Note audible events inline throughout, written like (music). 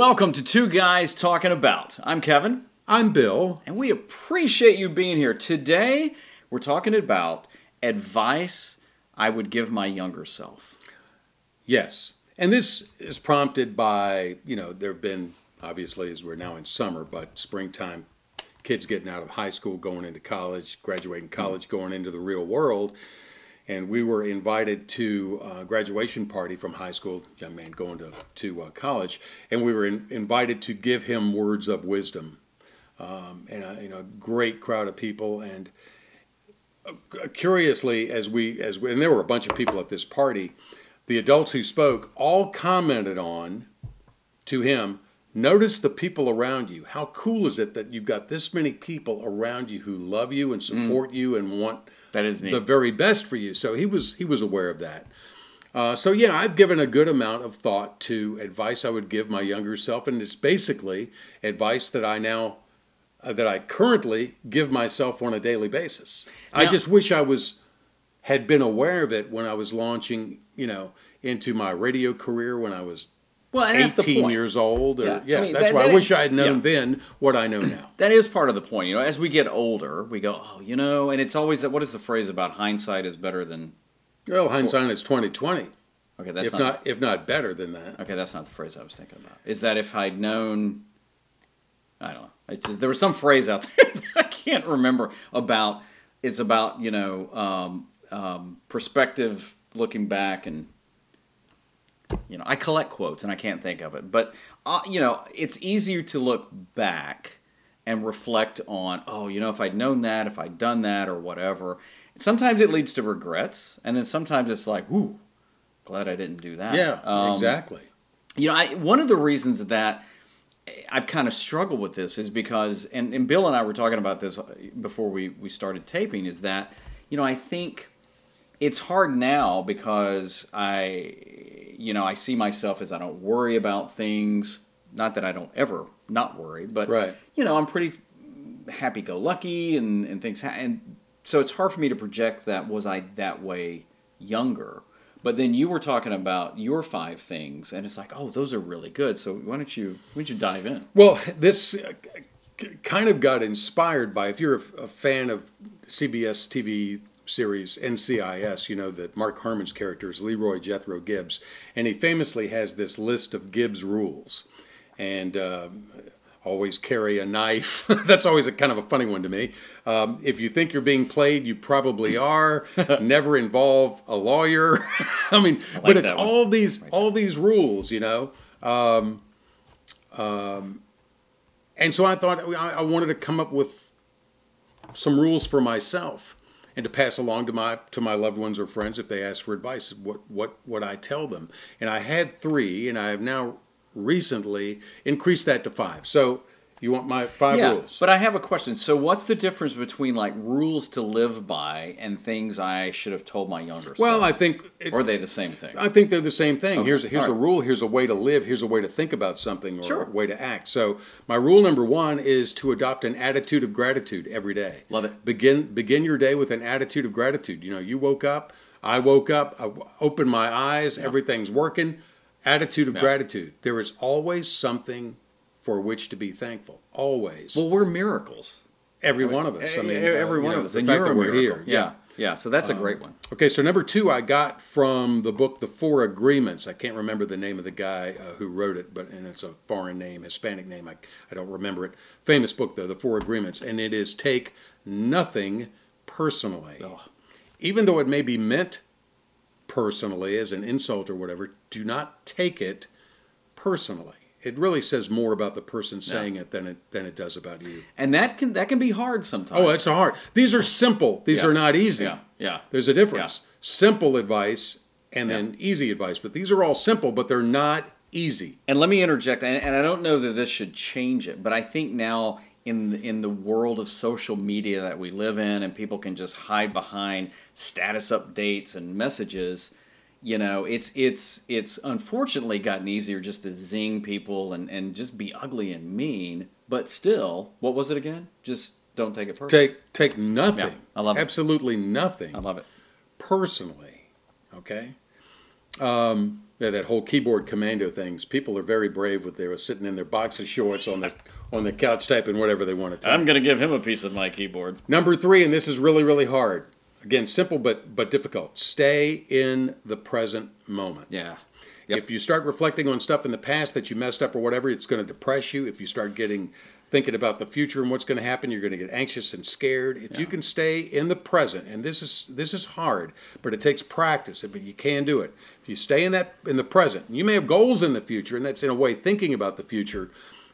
Welcome to Two Guys Talking About. I'm Kevin, I'm Bill. and we appreciate you being here. Today, we're talking about advice I would give my younger self. Yes. And this is prompted by, you know, there have been, obviously, as we're now in summer, but springtime, kids getting out of high school, going into college, graduating college, going into the real world. And we were invited to a graduation party from high school, young man going to, to uh, college, and we were in, invited to give him words of wisdom. Um, and a, you know, a great crowd of people. And uh, curiously, as we, as we, and there were a bunch of people at this party, the adults who spoke all commented on to him notice the people around you how cool is it that you've got this many people around you who love you and support you and want That is neat. the very best for you. So he was he was aware of that. Uh, so yeah i've given a good amount of thought to advice i would give my younger self and it's basically advice that i now uh, that i currently give myself on a daily basis. I just wish i was had been aware of it when i was launching you know into my radio career when i was well, and that's the 18 point. years old or Yeah, yeah, I mean, that's that- why that i wish i had known yeah. then what i know now That is part of the point. You know, as we get older, we go, oh, you know, and it's always that. What is the phrase about hindsight is better than? well hindsight is 2020 Okay, that's if not if not better than that Okay, that's not the phrase I was thinking about. Is that if I'd known, I don't know. It's just, there was some phrase out (laughs) there that I can't remember about. It's about you know um, um, perspective, looking back, and you know I collect quotes and I can't think of it, but uh, you know it's easier to look back and reflect on. Oh, you know, if I'd known that, if I'd done that, or whatever. Sometimes it leads to regrets, and then sometimes it's like, ooh, glad I didn't do that. yeah Um, exactly you know, I, one of the reasons that I've kind of struggled with this is because, and, and Bill and I were talking about this before we, we started taping, is that, you know, I think it's hard now because I, you know, I see myself as I don't worry about things. Not that I don't ever not worry, but, Right. you know, I'm pretty happy go lucky and, and things. Ha- and so it's hard for me to project that was I that way younger. But then you were talking about your five things, and it's like, oh, those are really good. So why don't you why don't you dive in? Well, this uh, kind of got inspired by if you're a fan of CBS TV series NCIS, you know that Mark Harmon's character is Leroy Jethro Gibbs, and he famously has this list of Gibbs rules, and um always carry a knife. (laughs) That's always a kind of a funny one to me. Um, if you think you're being played, you probably are. (laughs) Never involve a lawyer. (laughs) I mean, but it's all these all these rules, you know. And so I thought I I wanted to come up with some rules for myself and to pass along to my to my loved ones or friends if they ask for advice. What what what I tell them, and I had three, and I have now recently increased that to five. So you want my five yeah, rules? but I have a question. So what's the difference between like rules to live by and things I should have told my younger well, I think it, or are they the same thing? I think they're the same thing. Okay, Here's here's all a right. rule. Here's a way to live. Here's a way to think about something or Sure. a way to act. So my rule number one is to adopt an attitude of gratitude every day. Love it. Begin begin your day with an attitude of gratitude. You know, you woke up. I woke up. I w- opened my eyes. Everything's working. Attitude of Yeah. gratitude. There is always something for which to be thankful. Always. well, we're miracles. every one of us. I mean, every uh, you one know, of us, The and fact that we're here. Yeah, yeah. So that's a great one. Okay, so number two I got from the book The Four Agreements. I can't remember the name of the guy uh, who wrote it, but and it's a foreign name, Hispanic name. I, I don't remember it. Famous book though, The Four Agreements, and it is take nothing personally, even though it may be meant personally as an insult or whatever. Do not take it personally. It really says more about the person saying it than it than it does about you. And that can that can be hard sometimes. Oh, that's hard. These are simple. These Yeah. are not easy. yeah, yeah. There's a difference. Simple advice and then easy advice. But these are all simple, but they're not easy. And let me interject, and, and I don't know that this should change it, but I think now in the, in the world of social media that we live in, and people can just hide behind status updates and messages. You know, it's it's it's unfortunately gotten easier just to zing people and, and just be ugly and mean. But still, what was it again? Just don't take it personally. Take take nothing. Yeah, I love it. absolutely nothing I love it. personally. Okay. Um, Yeah, that whole keyboard commando things. People are very brave with their sitting in their boxer shorts on the on the couch typing whatever they want to type. I'm gonna give him a piece of my keyboard. Number three, and this is really really hard. Again, simple but but difficult. Stay in the present moment. Yeah. If you start reflecting on stuff in the past that you messed up or whatever, it's going to depress you. If you start getting thinking about the future and what's going to happen, you're going to get anxious and scared. If you can stay in the present, and this is this is hard, but it takes practice, but you can do it. If you stay in that in the present, you may have goals in the future, and that's in a way thinking about the future,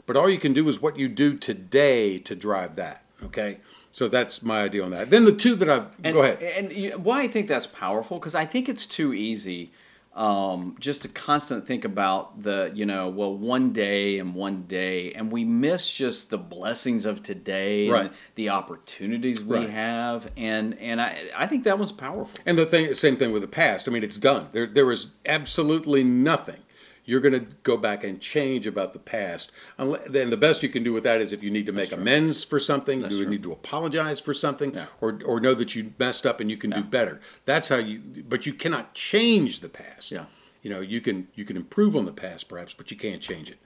but all you can do is what you do today to drive that. Okay, so that's my idea on that. Then the two that I've And, go ahead. And you, why I think that's powerful because I think it's too easy um, just to constant think about the you know well one day and one day and we miss just the blessings of today Right. and the opportunities we Right. have and and I I think that one's powerful. And the thing, same thing with the past. I mean, it's done. There, there is absolutely nothing you're going to go back and change about the past. And the best you can do with that is if you need to make amends for something, you true. need to apologize for something, Yeah. or or know that you messed up and you can do better. That's how you. But you cannot change the past. Yeah. You know, you can you can improve on the past perhaps, but you can't change it.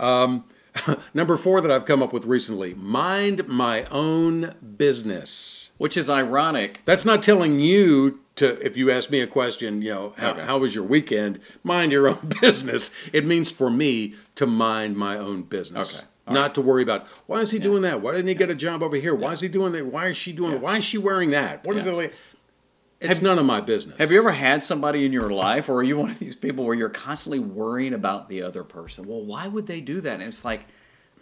Um, (laughs) number four that I've come up with recently: mind my own business. Which is ironic. That's not telling you to, if you ask me a question, you know, how, Okay. how was your weekend? Mind your own (laughs) business. It means for me to mind my own business. Okay. Not to worry about why is he doing that? Why didn't he get a job over here? Why is he doing that? Why is she doing? Why is she wearing that? What is Yeah. it like? It's none of my business. Have you ever had somebody in your life, or are you one of these people where you're constantly worrying about the other person? Well, why would they do that? And it's like,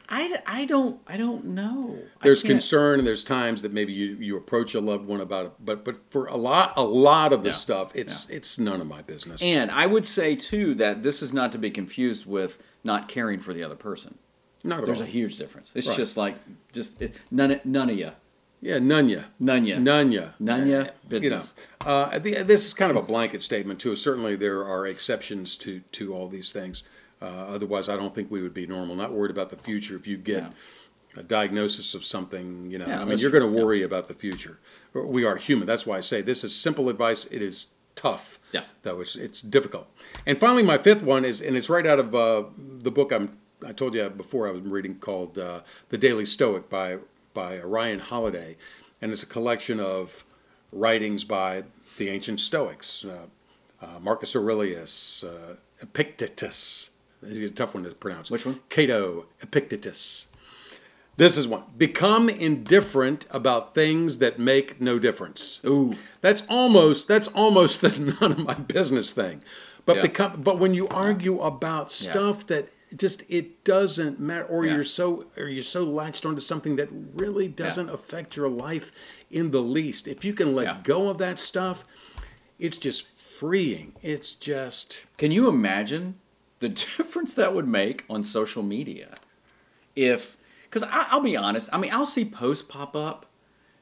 I, I don't I don't know. There's concern, and there's times that maybe you, you approach a loved one about it, but but for a lot a lot of the Yeah. stuff, it's it's none of my business. And I would say too that this is not to be confused with not caring for the other person. Not at all. There's all. a huge difference. It's Right. just like just it, none none of you, Yeah, none ya. none you, None ya. None ya Uh, business. You know, uh, think this is kind of a blanket statement too. Certainly, there are exceptions to to all these things. Uh, otherwise, I don't think we would be normal. Not worried about the future. If you get Yeah. a diagnosis of something, you know. Yeah, I mean, you're going to worry about the future. We are human. That's why I say this is simple advice. It is tough. Yeah. Though it's it's difficult. And finally, my fifth one is, and it's right out of uh, the book I'm. I told you before I was reading called uh, "The Daily Stoic" by by Ryan Holiday, and it's a collection of writings by the ancient Stoics, uh, uh, Marcus Aurelius, uh, Epictetus. This is a tough one to pronounce. Which one? Cato, Epictetus. This is one. Become indifferent about things that make no difference. Ooh. That's almost that's almost (laughs) the none of my business thing. But Yeah. become but when you argue about Yeah. stuff that just it doesn't matter or Yeah. you're so or you're so latched onto something that really doesn't affect your life in the least. If you can let Yeah. go of that stuff, it's just freeing. It's just Can you imagine the (laughs) difference that would make on social media if? Because I'll be honest. I mean, I'll see posts pop up,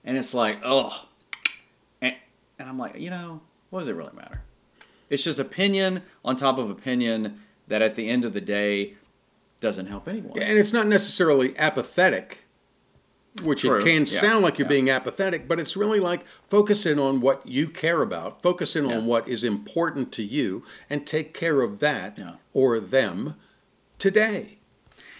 and it's like, oh, and, and I'm like, you know, what does it really matter? It's just opinion on top of opinion that at the end of the day doesn't help anyone. and it's not necessarily apathetic, which True. it can Yeah. sound like you're Yeah. being apathetic, but it's really like focus in on what you care about, focusing Yeah. on what is important to you, and take care of that Yeah. or them today.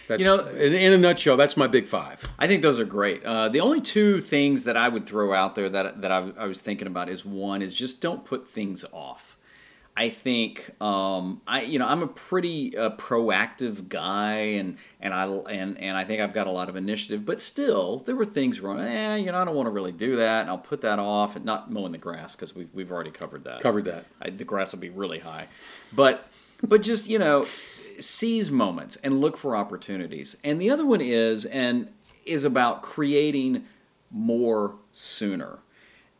That's, You know- in, in a nutshell, that's my big five. I think those are great. Uh, the only two things that I would throw out there that that I, I was thinking about is one is just don't put things off. I think um, I you know I'm a pretty uh, proactive guy and and I and and I think I've got a lot of initiative, but still there were things wrong. Eh, you know I don't want to really do that, and I'll put that off and not mowing the grass because we've we've already covered that. Covered that. I, the grass will be really high, but but just you know seize moments and look for opportunities. And the other one is and is about creating more sooner.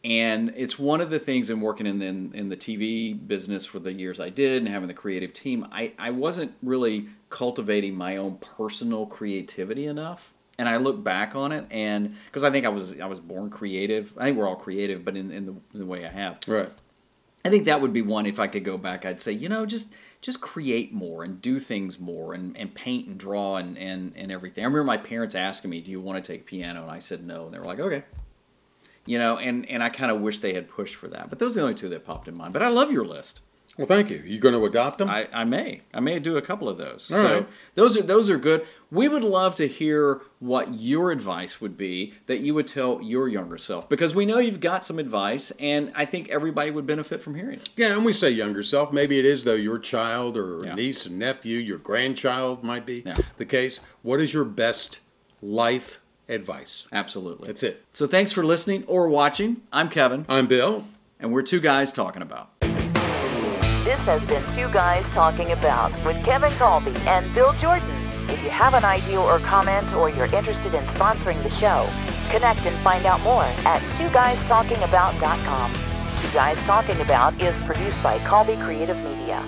And it's one of the things in working in the, in the TV business for the years I did and having the creative team, I, I wasn't really cultivating my own personal creativity enough. And I look back on it, and because I think I was I was born creative. I think we're all creative, but in, in, the, in the way I have. Right. I think that would be one if I could go back. I'd say, you know, just just create more and do things more and, and paint and draw and, and, and everything. I remember my parents asking me, Do you want to take piano? And I said no. And they were like, Okay. You know, and, and I kind of wish they had pushed for that. But those are the only two that popped in mind. But I love your list. Well, thank you. You going to adopt them? I, I may. I may do a couple of those. All so right. those are those are good. We would love to hear what your advice would be that you would tell your younger self because we know you've got some advice and I think everybody would benefit from hearing it. yeah, and we say younger self. Maybe it is though your child or Yeah. niece and nephew, your grandchild might be Yeah. the case. What is your best life advice? Absolutely. That's it. So thanks for listening or watching. I'm Kevin I'm Bill. and we're two guys talking about. This has been Two Guys Talking About with Kevin Colby and Bill Jordan. If you have an idea or comment or you're interested in sponsoring the show, connect and find out more at twoguystalkingabout.com. Two Guys Talking About is produced by Colby Creative Media.